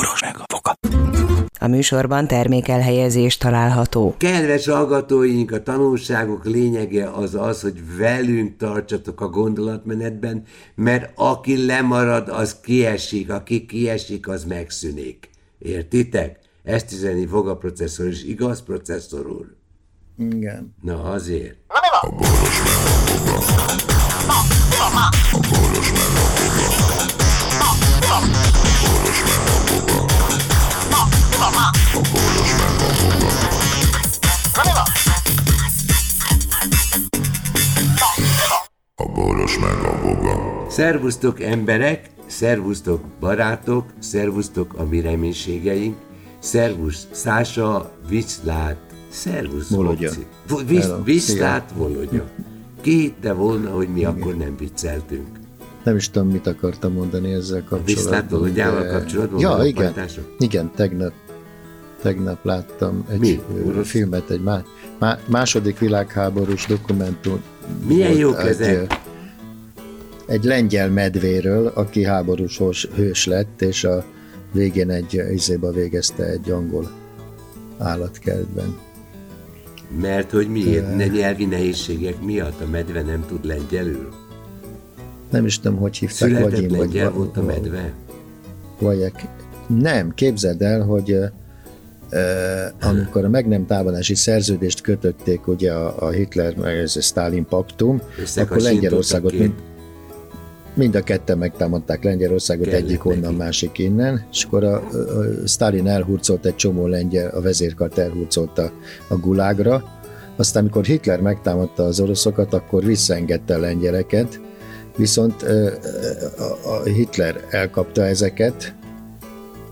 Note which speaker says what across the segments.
Speaker 1: boros meg a foka.
Speaker 2: A műsorban termékelhelyezés található.
Speaker 3: Kedves hallgatóink, a tanulságok lényege az az, hogy velünk tartsatok a gondolatmenetben, mert aki lemarad, az kiesik, aki kiesik, az megszűnik. Értitek? Ezt üzeni fog a processzor is, igaz, processzor úr?
Speaker 4: Igen.
Speaker 3: Na azért.
Speaker 5: A boros meg a boga.
Speaker 3: Szervusztok emberek, szervusztok barátok, szervusztok a mi reménységeink, szervusz Szása, Viszlát, szervusz
Speaker 4: Volodya.
Speaker 3: Visz. Viszlát, Volodya. Ki hitte volna, hogy mi akkor nem vicceltünk?
Speaker 4: Nem is tudom, mit akartam mondani ezzel kapcsolatban.
Speaker 3: Viszlát Volodjával
Speaker 4: de-
Speaker 3: kapcsolatban?
Speaker 4: Ja, igen. Igen, tegnap, tegnap láttam egy
Speaker 3: Mi? Orosz?
Speaker 4: filmet, egy má, má, második világháborús dokumentum.
Speaker 3: Milyen jók
Speaker 4: egy,
Speaker 3: ezek?
Speaker 4: Egy lengyel medvéről, aki háborús hős- lett, és a végén egy izéba végezte egy angol állatkertben.
Speaker 3: Mert hogy miért? Ne nyelvi nehézségek miatt a medve nem tud lengyelül?
Speaker 4: Nem is tudom, hogy hívták, vagy
Speaker 3: Született
Speaker 4: én, vagy
Speaker 3: lengyel
Speaker 4: va-
Speaker 3: volt a medve?
Speaker 4: Vajek. Nem, képzeld el, hogy amikor a meg nem támadási szerződést kötötték ugye a, a Hitler ez a Stalin paktum, akkor Lengyelországot mind, mind a ketten megtámadták Lengyelországot,
Speaker 3: Kellett
Speaker 4: egyik onnan,
Speaker 3: neki.
Speaker 4: másik innen, és akkor a, a, Stalin elhurcolt egy csomó lengyel, a vezérkart elhurcolt a, a gulágra, aztán amikor Hitler megtámadta az oroszokat, akkor visszaengedte a lengyeleket, viszont a, Hitler elkapta ezeket,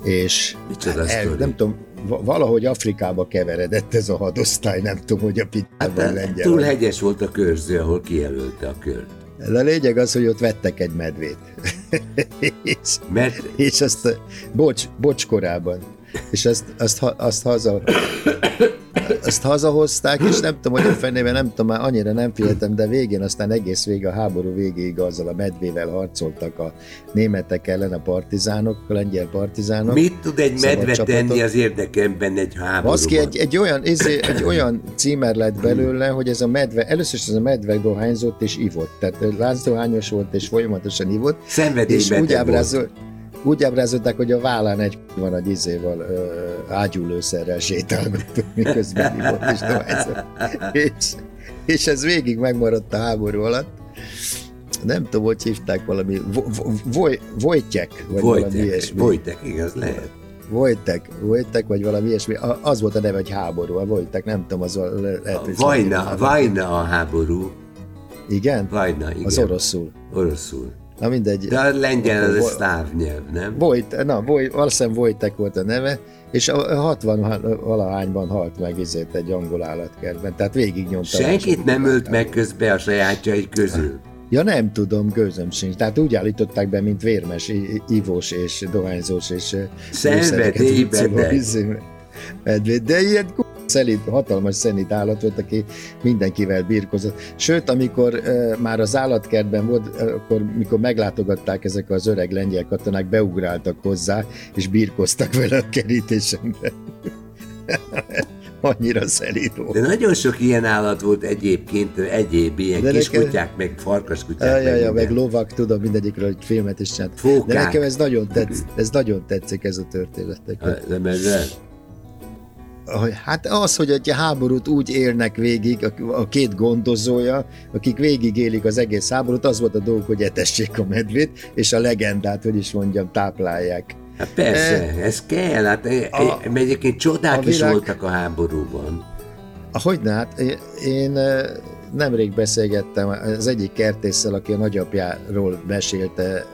Speaker 4: és
Speaker 3: Micsoda
Speaker 4: el, nem tudom, va- valahogy Afrikába keveredett ez a hadosztály, nem tudom, hogy a pitában
Speaker 3: Hát,
Speaker 4: lengyel.
Speaker 3: túl hegyes volt a körző, ahol kijelölte a kört.
Speaker 4: De a lényeg az, hogy ott vettek egy medvét. és,
Speaker 3: Mert
Speaker 4: és azt, bocs, bocs korában. És azt, ha- azt haza, azt hazahozták, és nem tudom, hogy a fenében, nem tudom, már annyira nem figyeltem, de végén, aztán egész végig a háború végéig azzal a medvével harcoltak a németek ellen a partizánok, a lengyel partizánok.
Speaker 3: mit tud egy medve
Speaker 4: csapatok.
Speaker 3: tenni az érdekemben egy háborúban?
Speaker 4: Baszki, egy, egy, olyan, izé, egy olyan címer lett belőle, hogy ez a medve, először is ez a medve dohányzott és ivott. Tehát lázdohányos volt és folyamatosan ivott. És
Speaker 3: Szenvedélybeteg
Speaker 4: úgy,
Speaker 3: volt.
Speaker 4: Úgy ábrázolták, hogy a vállán egy van egy izéval, ö, ágyúlőszerrel sétálgattunk, miközben és dohányzott. És, és ez végig megmaradt a háború alatt. Nem tudom, hogy hívták valami, Vo- Vo- Voj- Vojtyek, vagy valami
Speaker 3: Vojtek,
Speaker 4: ilyesmi.
Speaker 3: Vojtek, igaz, lehet.
Speaker 4: Vojtek, Vojtek, vagy valami ilyesmi. Az volt a neve, hogy háború, a Vojtek, nem tudom, az lehet, hogy
Speaker 3: Vajna,
Speaker 4: szlovén.
Speaker 3: Vajna a háború.
Speaker 4: Igen?
Speaker 3: Vajna, igen.
Speaker 4: Az oroszul.
Speaker 3: Oroszul.
Speaker 4: Na mindegy.
Speaker 3: De a lengyel az egy szláv nyelv, nem?
Speaker 4: Vojt, na, Voj, valószínűleg Vojtek volt a neve, és a 60 valahányban halt meg izét egy angol állatkertben, tehát végig nyomta.
Speaker 3: Senkit nem ölt meg közbe a sajátjai közül.
Speaker 4: Ja nem tudom, gőzöm sincs. Tehát úgy állították be, mint vérmes, ivós és dohányzós és
Speaker 3: Szenvedélybeteg.
Speaker 4: izé, medvét. De ilyen szelít, hatalmas szenít állat volt, aki mindenkivel birkozott. Sőt, amikor már az állatkertben volt, akkor mikor meglátogatták ezek az öreg lengyel katonák, beugráltak hozzá, és birkoztak vele a kerítésemben. Annyira szelíd volt.
Speaker 3: De nagyon sok ilyen állat volt egyébként, egyéb ilyen
Speaker 4: De
Speaker 3: kis
Speaker 4: nekem-
Speaker 3: kutyák, meg farkaskutyák.
Speaker 4: Ja, ja, ja, meg lovak, tudom, mindegyikről egy filmet is csinált.
Speaker 3: Fókák.
Speaker 4: De nekem ez nagyon, tetsz, ez nagyon tetszik, ez a történet.
Speaker 3: A- Nem ezzel?
Speaker 4: Hát az, hogy egy háborút úgy élnek végig, a, két gondozója, akik végig élik az egész háborút, az volt a dolog, hogy etessék a medvét, és a legendát, hogy is mondjam, táplálják.
Speaker 3: Hát persze, ez kell. Hát, a,
Speaker 4: a-
Speaker 3: egyébként csodák
Speaker 4: a
Speaker 3: is
Speaker 4: világ-
Speaker 3: voltak a háborúban.
Speaker 4: Hogyne, hát én- eh, nemrég beszélgettem az egyik kertésszel, aki a nagyapjáról mesélte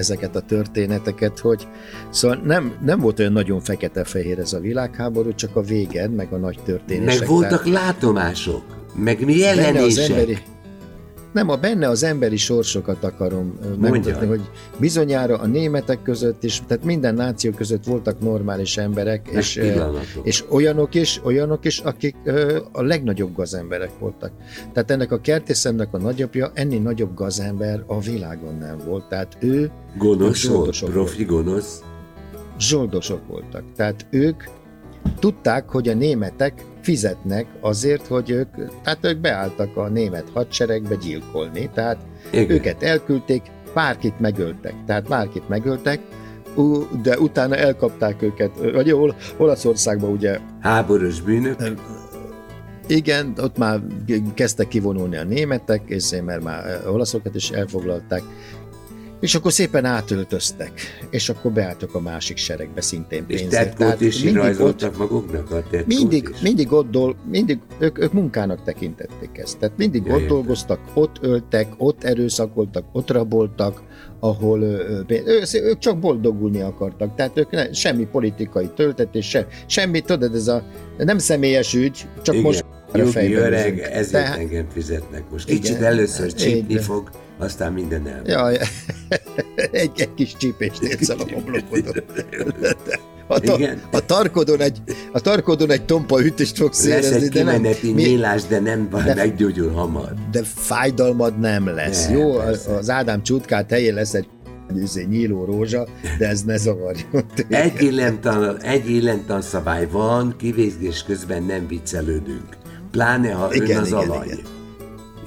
Speaker 4: ezeket a történeteket, hogy szóval nem, nem volt olyan nagyon fekete-fehér ez a világháború, csak a végen, meg a nagy történések.
Speaker 3: Meg voltak
Speaker 4: Tehát
Speaker 3: látomások, meg mi
Speaker 4: benne az
Speaker 3: jelenések.
Speaker 4: emberi, nem, a benne az emberi sorsokat akarom megmutatni, hogy bizonyára a németek között is, tehát minden náció között voltak normális emberek,
Speaker 3: Meg
Speaker 4: és,
Speaker 3: pillanatok.
Speaker 4: és olyanok is, olyanok is, akik a legnagyobb gazemberek voltak. Tehát ennek a kertészemnek a nagyapja ennél nagyobb gazember a világon nem volt. Tehát ő
Speaker 3: Gonosz volt, profi gonosz.
Speaker 4: zsoldosok voltak. Tehát ők tudták, hogy a németek fizetnek azért, hogy ők, tehát ők beálltak a német hadseregbe gyilkolni, tehát Igen. őket elküldték, bárkit megöltek, tehát bárkit megöltek, de utána elkapták őket, vagy Ol- Olaszországban ugye...
Speaker 3: Háborús bűnök?
Speaker 4: Igen, ott már kezdtek kivonulni a németek, és mert már olaszokat is elfoglalták, és akkor szépen átöltöztek, és akkor beálltak a másik seregbe szintén pénzért.
Speaker 3: És Tehát is mindig ott, maguknak a
Speaker 4: mindig, is. mindig ott dol, mindig ők, ők munkának tekintették ezt. Tehát mindig ja, ott értem. dolgoztak, ott öltek, ott erőszakoltak, ott raboltak, ahol ő, ők csak boldogulni akartak. Tehát ők ne, semmi politikai töltetés, se, semmi, tudod, ez a nem személyes ügy, csak
Speaker 3: Igen.
Speaker 4: most
Speaker 3: Jogi öreg, ezért Tehát, engem fizetnek most. Kicsit igen, először csípni fog, aztán minden el.
Speaker 4: Jaj, egy, egy kis csípést érsz a homlokodon. A, ta, a, tarkodon egy, a tarkodon egy tompa ütést fogsz
Speaker 3: érezni. Lesz egy de nem, nyílás, de nem de, meggyógyul hamar.
Speaker 4: De fájdalmad nem lesz. Ne, jó, persze. az Ádám csutkát helyén lesz egy izé, nyíló rózsa, de ez ne zavarjon.
Speaker 3: Egy, illentan, egy illentan szabály van, kivégzés közben nem viccelődünk. Pláne, ha igen, ön az igen, alany. Igen.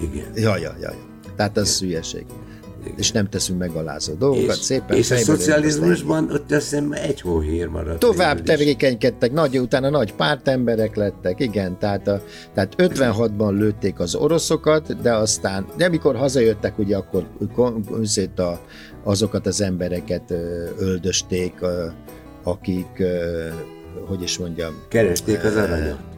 Speaker 3: igen.
Speaker 4: Ja, ja, ja. Tehát az hülyeség. Igen. És nem teszünk megalázó dolgokat,
Speaker 3: és,
Speaker 4: szépen.
Speaker 3: És a szocializmusban ott azt hiszem egy hóhér maradt.
Speaker 4: Tovább tevékenykedtek, nagy, utána nagy pártemberek lettek, igen, tehát, a, tehát 56-ban lőtték az oroszokat, de aztán, de amikor hazajöttek, ugye akkor szét a, azokat az embereket öldösték, akik, hogy is mondjam...
Speaker 3: Keresték az aranyat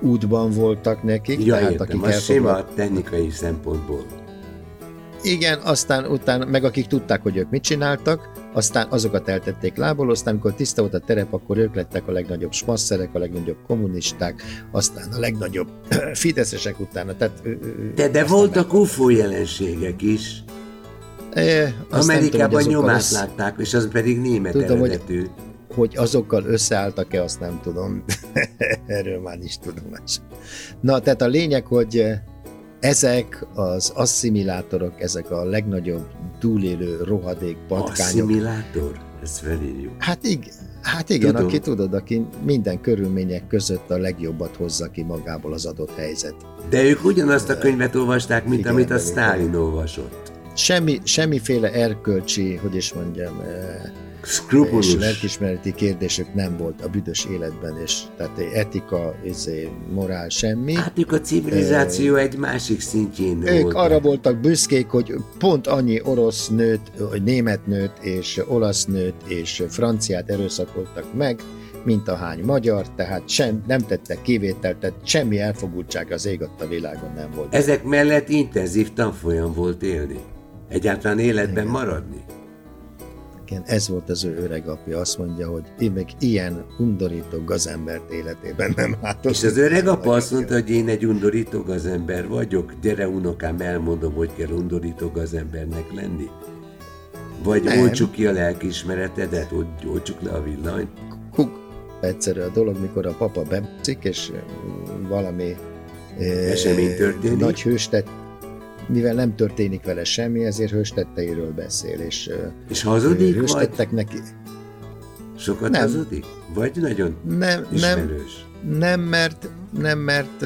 Speaker 4: útban voltak nekik.
Speaker 3: Ja, tehát értem, akik sima technikai szempontból.
Speaker 4: Igen, aztán utána, meg akik tudták, hogy ők mit csináltak, aztán azokat eltették lából, aztán amikor tiszta volt a terep, akkor ők lettek a legnagyobb smasszerek, a legnagyobb kommunisták, aztán a legnagyobb fideszesek utána. Tehát,
Speaker 3: de de voltak UFO jelenségek is.
Speaker 4: E,
Speaker 3: Amerikában tudom, nyomát az... látták, és az pedig német tudom, eredetű. Hogy
Speaker 4: hogy azokkal összeálltak-e, azt nem tudom. Erről már is tudomás. Na, tehát a lényeg, hogy ezek az asszimilátorok, ezek a legnagyobb túlélő rohadék patkányok.
Speaker 3: Asszimilátor? Ezt felírjuk.
Speaker 4: Hát igen, Hát igen, Tudom. aki tudod, aki minden körülmények között a legjobbat hozza ki magából az adott helyzet.
Speaker 3: De ők ugyanazt a könyvet olvasták, mint igen, amit a Stalin olvasott.
Speaker 4: Semmi, semmiféle erkölcsi, hogy is mondjam,
Speaker 3: Skrupulus. És
Speaker 4: lelkismereti kérdésük nem volt a büdös életben, és tehát etika, izé, morál, semmi.
Speaker 3: Hát ők a civilizáció uh, egy másik szintjén
Speaker 4: Ők voltak. arra voltak büszkék, hogy pont annyi orosz nőt, német nőt, és olasz nőt, és franciát erőszakoltak meg, mint a hány magyar, tehát sem, nem tettek kivételt, tehát semmi elfogultság az ég a világon nem volt.
Speaker 3: Ezek mellett intenzív tanfolyam volt élni. Egyáltalán életben Igen. maradni.
Speaker 4: Igen, ez volt az ő öreg apja, azt mondja, hogy én meg ilyen undorító gazembert életében nem látom.
Speaker 3: És az öreg apa azt mondta, hogy én egy undorító gazember vagyok, gyere unokám, elmondom, hogy kell undorító gazembernek lenni. Vagy nem. olcsuk ki a lelkiismeretedet, olcsuk le a villanyt.
Speaker 4: Kuk, egyszerű a dolog, mikor a papa bemszik, és valami
Speaker 3: esemény történik.
Speaker 4: Nagy hőstet mivel nem történik vele semmi, ezért hőstetteiről beszél. És,
Speaker 3: és hazudik,
Speaker 4: hőstettek vagy? neki.
Speaker 3: Sokat nem. hazudik? Vagy nagyon nem, ismerős?
Speaker 4: Nem, nem mert, nem, mert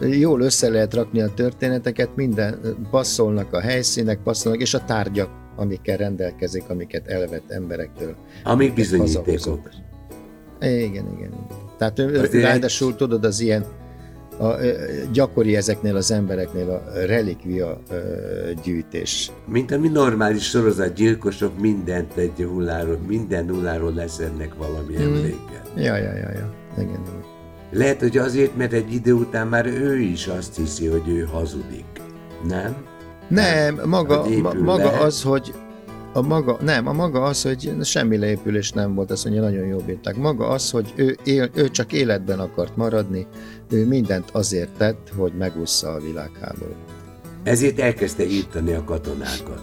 Speaker 4: jól össze lehet rakni a történeteket, minden passzolnak a helyszínek, passzolnak, és a tárgyak, amikkel rendelkezik, amiket elvett emberektől.
Speaker 3: Amik bizonyítékok.
Speaker 4: Igen, igen, igen. Tehát Azért ráadásul tudod, az ilyen a, gyakori ezeknél az embereknél a relikvia gyűjtés.
Speaker 3: Mint a mi normális sorozatgyilkosok mindent egy hulláról, minden hulláról leszednek valami hmm. emléket.
Speaker 4: Ja, ja, ja, ja. Igen, igen.
Speaker 3: Lehet, hogy azért, mert egy idő után már ő is azt hiszi, hogy ő hazudik. Nem?
Speaker 4: Nem, maga, ma, maga az, hogy a maga, nem, a maga az, hogy semmi leépülés nem volt, azt mondja, nagyon jól bírták. Maga az, hogy ő, él, ő csak életben akart maradni, ő mindent azért tett, hogy megúszza a világháborút.
Speaker 3: Ezért elkezdte írtani a katonákat.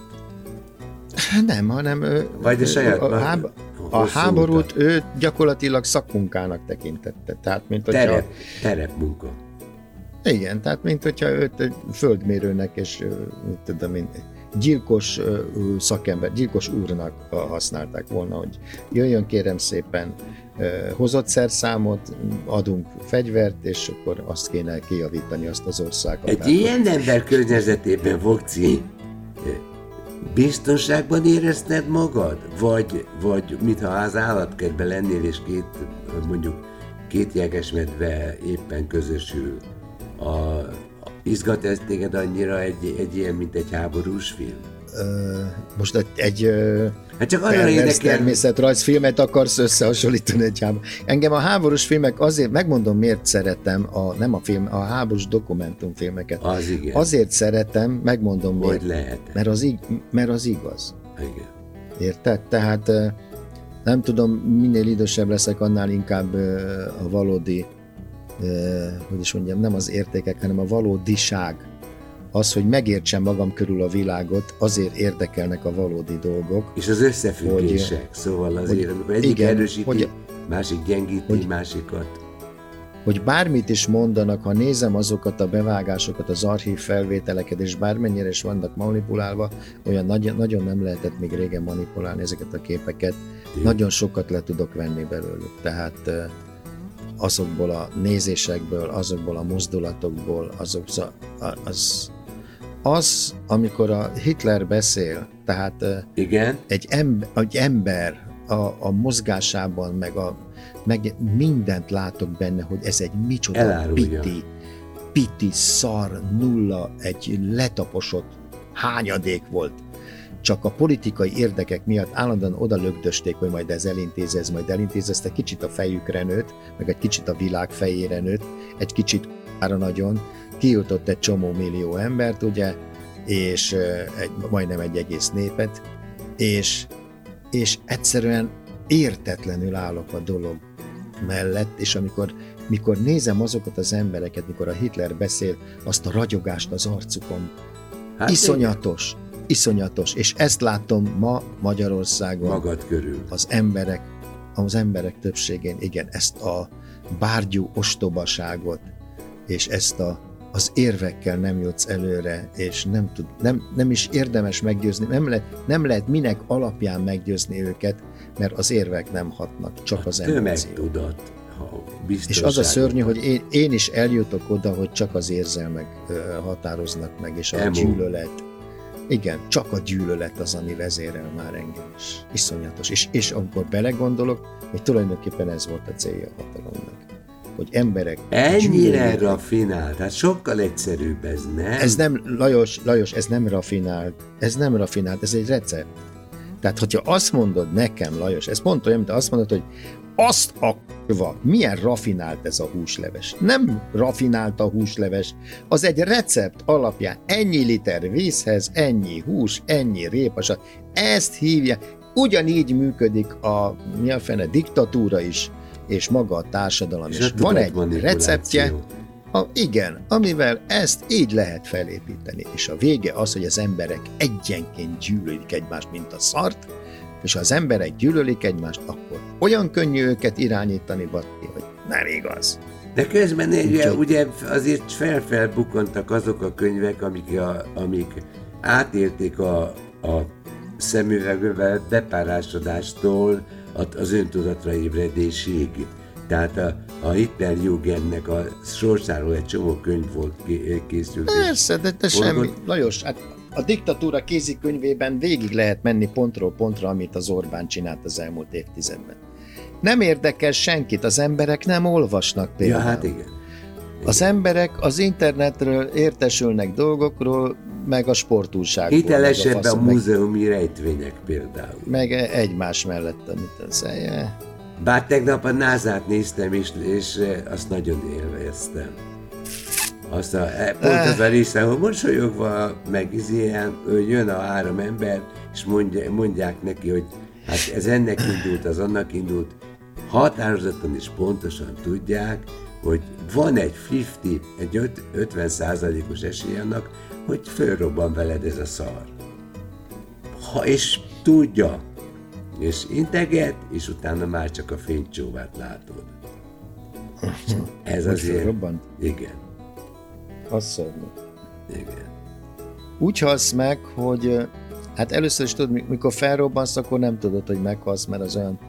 Speaker 4: Nem, hanem ő,
Speaker 3: Vagy a saját
Speaker 4: a, háb, a háborút utat. ő gyakorlatilag szakmunkának tekintette. Tehát, mint hogyha,
Speaker 3: terep, terep munka.
Speaker 4: Igen, tehát mint hogyha őt egy földmérőnek és mit tudom én, gyilkos szakember, gyilkos úrnak használták volna, hogy jöjjön kérem szépen, hozott szerszámot, adunk fegyvert, és akkor azt kéne kijavítani azt az országot.
Speaker 3: Egy ilyen ember környezetében, Vokci, biztonságban érezted magad? Vagy, vagy mintha az állatkertben lennél, és két, mondjuk két jegesmedve éppen közösül. A, izgat ez téged annyira egy, egy ilyen, mint egy háborús film?
Speaker 4: most egy, egy
Speaker 3: hát csak arra érdekel...
Speaker 4: természetrajzfilmet akarsz összehasonlítani egy háború. Engem a háborús filmek azért, megmondom miért szeretem, a, nem a film, a háborús dokumentumfilmeket.
Speaker 3: Az igen.
Speaker 4: Azért szeretem, megmondom
Speaker 3: Hogy miért. lehet.
Speaker 4: Mert az, mert az igaz.
Speaker 3: Igen.
Speaker 4: Érted? Tehát nem tudom, minél idősebb leszek, annál inkább a valódi, hogy is mondjam, nem az értékek, hanem a valódiság az, hogy megértsem magam körül a világot, azért érdekelnek a valódi dolgok.
Speaker 3: És az összefüggések, hogy, szóval azért, hogy, amikor egyik igen, erősíti, hogy, másik gyengíti hogy, másikat.
Speaker 4: Hogy bármit is mondanak, ha nézem azokat a bevágásokat, az archív felvételeket, és bármennyire is vannak manipulálva, olyan nagy, nagyon nem lehetett még régen manipulálni ezeket a képeket, Én. nagyon sokat le tudok venni belőlük. Tehát azokból a nézésekből, azokból a mozdulatokból, azok, az, az, amikor a Hitler beszél, tehát
Speaker 3: Igen?
Speaker 4: Egy, ember, egy ember a, a mozgásában, meg, a, meg mindent látok benne, hogy ez egy micsoda
Speaker 3: Elárulja.
Speaker 4: piti, piti, szar, nulla, egy letaposott hányadék volt. Csak a politikai érdekek miatt állandóan oda lögdösték, hogy majd ez elintéz, ez majd elintéz, ezt egy kicsit a fejükre nőtt, meg egy kicsit a világ fejére nőtt, egy kicsit nagyon, kijutott egy csomó millió embert, ugye, és egy, majdnem egy egész népet, és, és egyszerűen értetlenül állok a dolog mellett, és amikor mikor nézem azokat az embereket, mikor a Hitler beszél, azt a ragyogást az arcukon, hát iszonyatos, én... iszonyatos, és ezt látom ma Magyarországon.
Speaker 3: Magad körül.
Speaker 4: Az emberek, az emberek többségén, igen, ezt a bárgyú ostobaságot, és ezt a az érvekkel nem jutsz előre, és nem, tud, nem, nem is érdemes meggyőzni, nem lehet, nem lehet minek alapján meggyőzni őket, mert az érvek nem hatnak, csak a az emóció.
Speaker 3: tudat,
Speaker 4: És az a szörnyű, hogy én, én is eljutok oda, hogy csak az érzelmek határoznak meg, és a Emo. gyűlölet. Igen, csak a gyűlölet az, ami vezérel már engem is. Iszonyatos. És, és amikor belegondolok, hogy tulajdonképpen ez volt a célja a hatalomnak hogy emberek...
Speaker 3: Ennyire rafinált, hát sokkal egyszerűbb ez, nem?
Speaker 4: Ez nem, Lajos, Lajos, ez nem rafinált, ez nem rafinált, ez egy recept. Tehát, hogyha azt mondod nekem, Lajos, ez pont olyan, mint azt mondod, hogy azt a kurva, milyen rafinált ez a húsleves. Nem rafinált a húsleves, az egy recept alapján ennyi liter vízhez, ennyi hús, ennyi répas, ezt hívja, ugyanígy működik a mi a fene? Diktatúra is, és maga a társadalom. És, és van egy receptje, a, igen, amivel ezt így lehet felépíteni. És a vége az, hogy az emberek egyenként gyűlölik egymást, mint a szart, és ha az emberek gyűlölik egymást, akkor olyan könnyű őket irányítani, Batti, hogy nem igaz.
Speaker 3: De közben ugye, ugye azért felfelbukkantak azok a könyvek, amik, a, amik átélték a, a szemüvegövel bepárásodástól, az öntudatra ébredésig. Tehát a, a Hitler Jugendnek a sorsáról egy csomó könyv volt készült.
Speaker 4: Persze, de, de semmi. Lajos, hát a diktatúra kézikönyvében végig lehet menni pontról pontra, amit az Orbán csinált az elmúlt évtizedben. Nem érdekel senkit, az emberek nem olvasnak például.
Speaker 3: Ja, hát igen.
Speaker 4: Az emberek az internetről értesülnek dolgokról, meg a sportúságból.
Speaker 3: Hitelesebb a, a múzeumi rejtvények például.
Speaker 4: Meg egymás mellett, amit szelje.
Speaker 3: Bár tegnap a názát néztem, és, és azt nagyon élveztem. Azt a, e, pont az a része, hogy mosolyogva, meg izéen, jön a három ember, és mondja, mondják neki, hogy hát ez ennek indult, az annak indult. Határozottan és pontosan tudják, hogy van egy 50, egy 50 százalékos esély annak, hogy fölrobban veled ez a szar. Ha, és tudja, és integet, és utána már csak a fénycsóvát látod. Ez azért...
Speaker 4: Robban?
Speaker 3: Igen.
Speaker 4: Az szörnyű.
Speaker 3: Igen.
Speaker 4: úgy halsz meg, hogy hát először is tudod, mikor felrobbansz, akkor nem tudod, hogy meghalsz, mert az olyan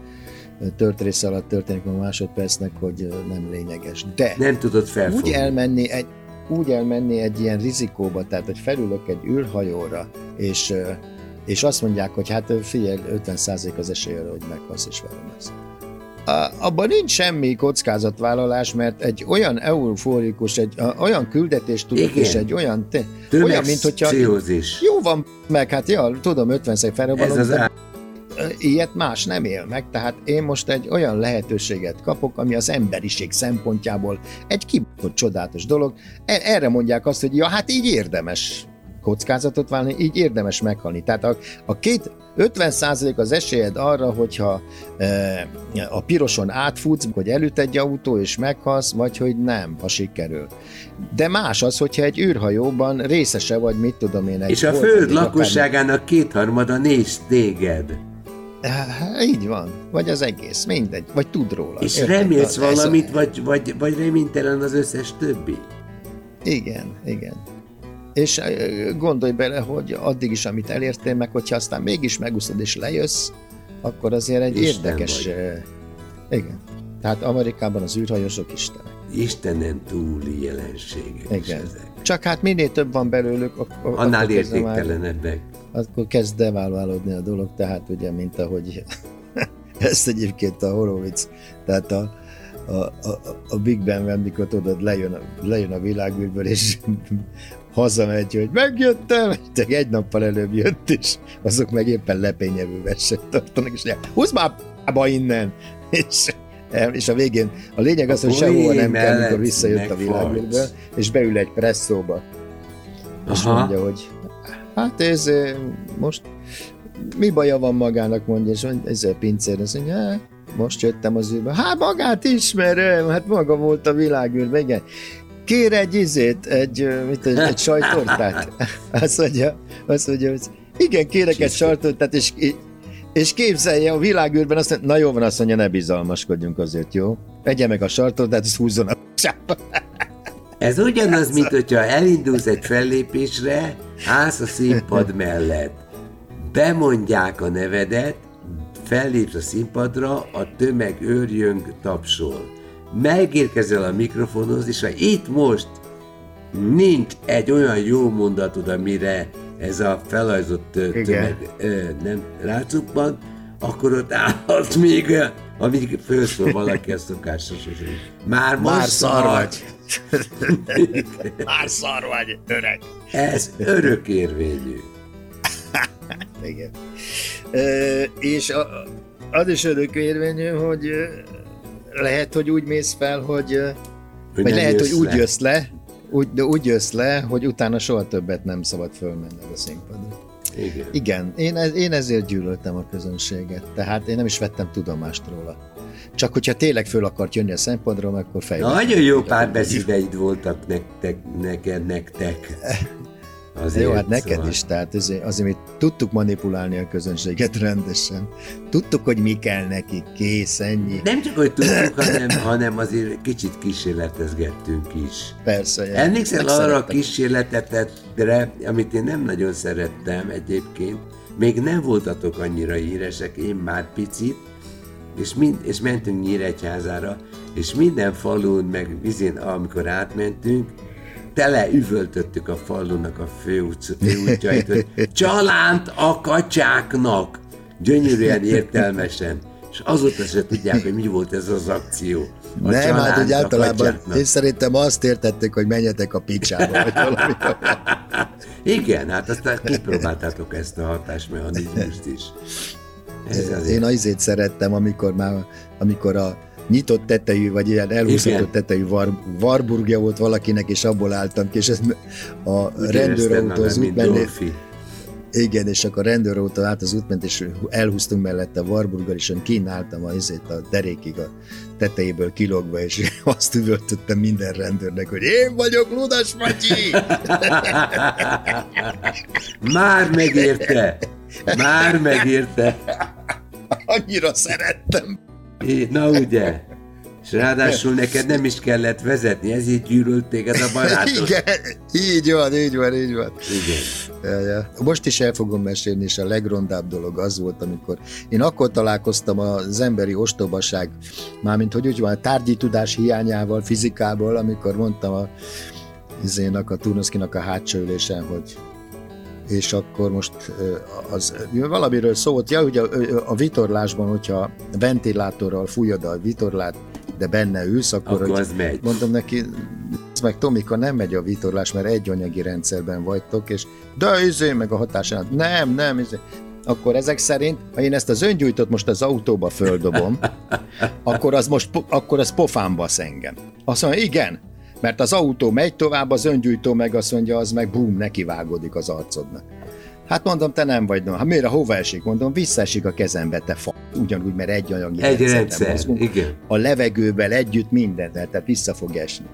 Speaker 4: tört része alatt történik a másodpercnek, hogy nem lényeges. De
Speaker 3: nem tudod felfogni.
Speaker 4: Úgy elmenni egy, úgy elmenni egy ilyen rizikóba, tehát hogy felülök egy űrhajóra, és, és azt mondják, hogy hát figyelj, 50% az esélye, hogy meghalsz és velem lesz. Abban nincs semmi kockázatvállalás, mert egy olyan euforikus, egy olyan küldetést tudok, és egy olyan, te, olyan, mint hogyha...
Speaker 3: Pszichózis.
Speaker 4: Jó van, meg hát ja, tudom, 50 szer felrobbanok, Ez az ilyet más nem él meg, tehát én most egy olyan lehetőséget kapok, ami az emberiség szempontjából egy kibaszott csodálatos dolog. E- erre mondják azt, hogy ja, hát így érdemes kockázatot válni, így érdemes meghalni. Tehát a, a két 50% az esélyed arra, hogyha e, a piroson átfutsz, hogy előtt egy autó és meghalsz, vagy hogy nem, ha sikerül. De más az, hogyha egy űrhajóban részese vagy, mit tudom én. Egy
Speaker 3: és a föld lakosságának akár... kétharmada néz téged.
Speaker 4: Így van. Vagy az egész, mindegy. Vagy tud róla.
Speaker 3: És Érted? remélsz valamit, a... vagy, vagy, vagy reménytelen az összes többi?
Speaker 4: Igen, igen. És gondolj bele, hogy addig is, amit elértél, meg hogyha aztán mégis megúszod és lejössz, akkor azért egy Isten érdekes... Vagy. Igen. Tehát Amerikában az űrhajósok istenek.
Speaker 3: Istenen túli jelenségek Igen. ezek.
Speaker 4: Csak hát minél több van belőlük, akkor...
Speaker 3: Annál értéktelenebbek
Speaker 4: akkor kezd devalválódni a dolog, tehát ugye, mint ahogy ezt egyébként a Horowitz, tehát a, a, a, a Big Ben, mikor tudod, lejön a, lejön a világűrből, és hazamegy, hogy megjöttem, csak egy nappal előbb jött, és azok meg éppen lepényevő verset tartanak, és mondják, húzd már a innen! És, és a végén a lényeg az, hogy sehova nem kell, amikor visszajött a világűrből, és beül egy presszóba, és Aha. mondja, hogy hát ez most mi baja van magának, mondja, és ez a pincér, azt mondja, most jöttem az űrbe. Hát magát ismerem, hát maga volt a világűrben, igen. Kér egy izét, egy, mit, egy, egy sajtortát. Azt mondja, azt mondja, hogy igen, kérek egy sajtortát, és, és képzelje a világűrben, azt mondja, na jó van, azt mondja, ne bizalmaskodjunk azért, jó? Vegye meg a sartortát, és húzzon a
Speaker 3: Ez ugyanaz, mint hogyha elindulsz egy fellépésre, állsz a színpad mellett, bemondják a nevedet, fellépsz a színpadra, a tömeg őrjöng, tapsol. Megérkezel a mikrofonhoz, és ha itt most nincs egy olyan jó mondatod, amire ez a felajzott tömeg nem rácuppan, akkor ott állhat még, amíg felszól valaki a szokásos, már most Már szar vagy.
Speaker 4: Már szar vagy, öreg.
Speaker 3: Ez örökérvényű.
Speaker 4: Igen. E, és a, az is örökérvényű, hogy lehet, hogy úgy mész fel, hogy, hogy vagy lehet, hogy úgy le. jössz le, úgy, de úgy jössz le, hogy utána soha többet nem szabad fölmenned a színpadra. Igen. Igen, én, én ezért gyűlöltem a közönséget, tehát én nem is vettem tudomást róla. Csak hogyha tényleg föl akart jönni a szempontról, akkor fejlődni.
Speaker 3: Nagyon jó párbeszédeid voltak nektek, neked, nektek.
Speaker 4: Azért, Jó, hát neked szóval... is, tehát azért, azért mi tudtuk manipulálni a közönséget rendesen. Tudtuk, hogy mi kell neki, kész, ennyi.
Speaker 3: Nem csak, hogy tudtuk, hanem, hanem azért kicsit kísérletezgettünk is.
Speaker 4: Persze.
Speaker 3: Emlékszel arra a kísérletetre, amit én nem nagyon szerettem egyébként, még nem voltatok annyira híresek, én már picit, és, mind, és mentünk Nyíregyházára, és minden falun, meg vizén, amikor átmentünk, tele üvöltöttük a falunak a főútjait, hogy csalánt a kacsáknak! Gyönyörűen, értelmesen. És azóta se tudják, hogy mi volt ez az akció.
Speaker 4: A nem, hát hogy általában én szerintem azt értették, hogy menjetek a picsába, vagy valami.
Speaker 3: Igen, hát aztán kipróbáltátok ezt a hatásmechanizmust is.
Speaker 4: Ez azért. Én azért szerettem, amikor már, amikor a nyitott tetejű, vagy ilyen elhúzható tetejű var, Warburgja volt valakinek, és abból álltam ki, és ez a rendőrautó az útmenné, igen, és akkor a rendőrautó állt az útment, és elhúztunk mellette a Warburggal, és én kínáltam a, azért a derékig a tetejéből kilogva, és azt üvöltöttem minden rendőrnek, hogy én vagyok Ludas Matyi!
Speaker 3: Már megérte! Már megérte!
Speaker 4: Annyira szerettem.
Speaker 3: Na ugye? És ráadásul neked nem is kellett vezetni, ezért gyűlölt téged a barátod.
Speaker 4: Igen, így van, így van, így van.
Speaker 3: Igen.
Speaker 4: Ja, ja. Most is el fogom mesélni, és a legrondább dolog az volt, amikor én akkor találkoztam az emberi ostobaság, mármint hogy úgy van, a tárgyi tudás hiányával, fizikából, amikor mondtam a izének, a Turnoszkinak a hátsó ülésen, hogy és akkor most az, valamiről szólt, ja, ugye a vitorlásban, hogyha ventilátorral fújod a vitorlát, de benne ülsz, akkor,
Speaker 3: Akkor az megy.
Speaker 4: mondom neki, "Ez meg Tomika, nem megy a vitorlás, mert egy anyagi rendszerben vagytok, és de izé, meg a hatásán, nem, nem, izé. Akkor ezek szerint, ha én ezt az öngyújtót most az autóba földobom, akkor az most, akkor az pofán basz engem. Azt mondja, igen, mert az autó megy tovább, az öngyújtó meg azt mondja, az meg bum, nekivágódik az arcodnak. Hát mondom, te nem vagy, no. hát miért hova esik? Mondom, visszaesik a kezembe, te fa. Ugyanúgy, mert egy anyagi
Speaker 3: Egy rendszer,
Speaker 4: mozgunk.
Speaker 3: igen.
Speaker 4: A levegővel együtt minden, tehát vissza fog esni.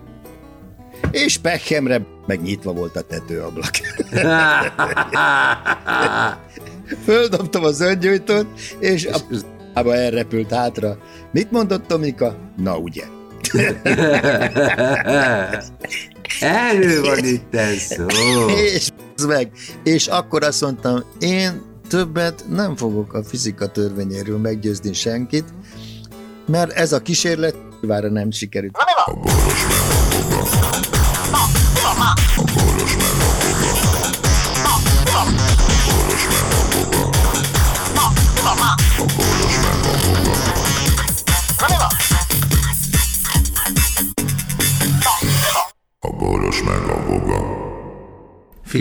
Speaker 4: És Pechemre meg nyitva volt a tetőablak. Földobtam az öngyújtót, és a p***ába elrepült hátra. Mit mondott Tomika? Na ugye.
Speaker 3: Erről van itt szó.
Speaker 4: És meg. És akkor azt mondtam, én többet nem fogok a fizika törvényéről meggyőzni senkit, mert ez a kísérlet vára nem sikerült.
Speaker 5: A boros meg